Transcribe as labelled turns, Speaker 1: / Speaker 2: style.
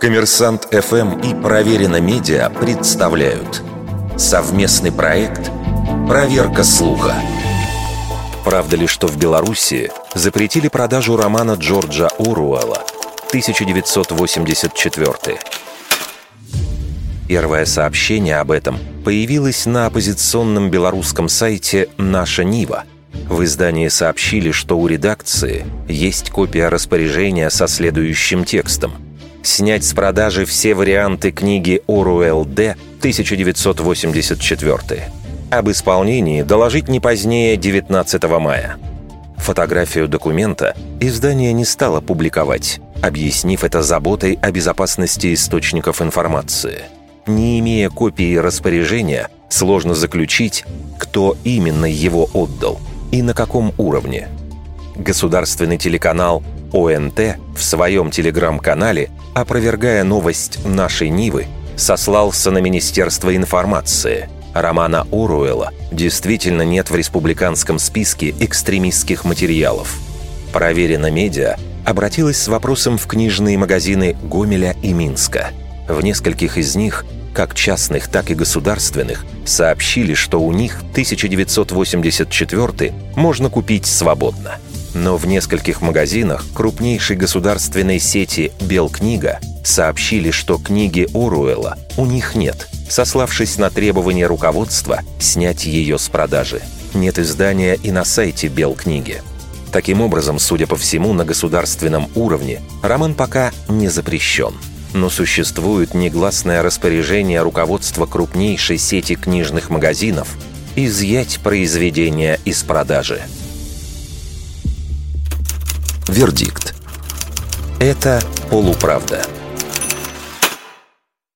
Speaker 1: Коммерсант ФМ и Проверено Медиа представляют совместный проект «Проверка слуха». Правда ли, что в Беларуси запретили продажу романа Джорджа Оруэлла 1984? Первое сообщение об этом появилось на оппозиционном белорусском сайте «Наша Нива». В издании сообщили, что у редакции есть копия распоряжения со следующим текстом – снять с продажи все варианты книги Оруэлл Д. 1984. Об исполнении доложить не позднее 19 мая. Фотографию документа издание не стало публиковать, объяснив это заботой о безопасности источников информации. Не имея копии распоряжения, сложно заключить, кто именно его отдал и на каком уровне. Государственный телеканал ОНТ в своем телеграм-канале, опровергая новость нашей Нивы, сослался на Министерство информации. Романа Оруэлла действительно нет в республиканском списке экстремистских материалов. Проверено медиа обратилась с вопросом в книжные магазины Гомеля и Минска. В нескольких из них, как частных, так и государственных, сообщили, что у них 1984 можно купить свободно – но в нескольких магазинах крупнейшей государственной сети «Белкнига» сообщили, что книги Оруэлла у них нет, сославшись на требование руководства снять ее с продажи. Нет издания и на сайте «Белкниги». Таким образом, судя по всему, на государственном уровне роман пока не запрещен. Но существует негласное распоряжение руководства крупнейшей сети книжных магазинов изъять произведение из продажи. Вердикт. Это полуправда.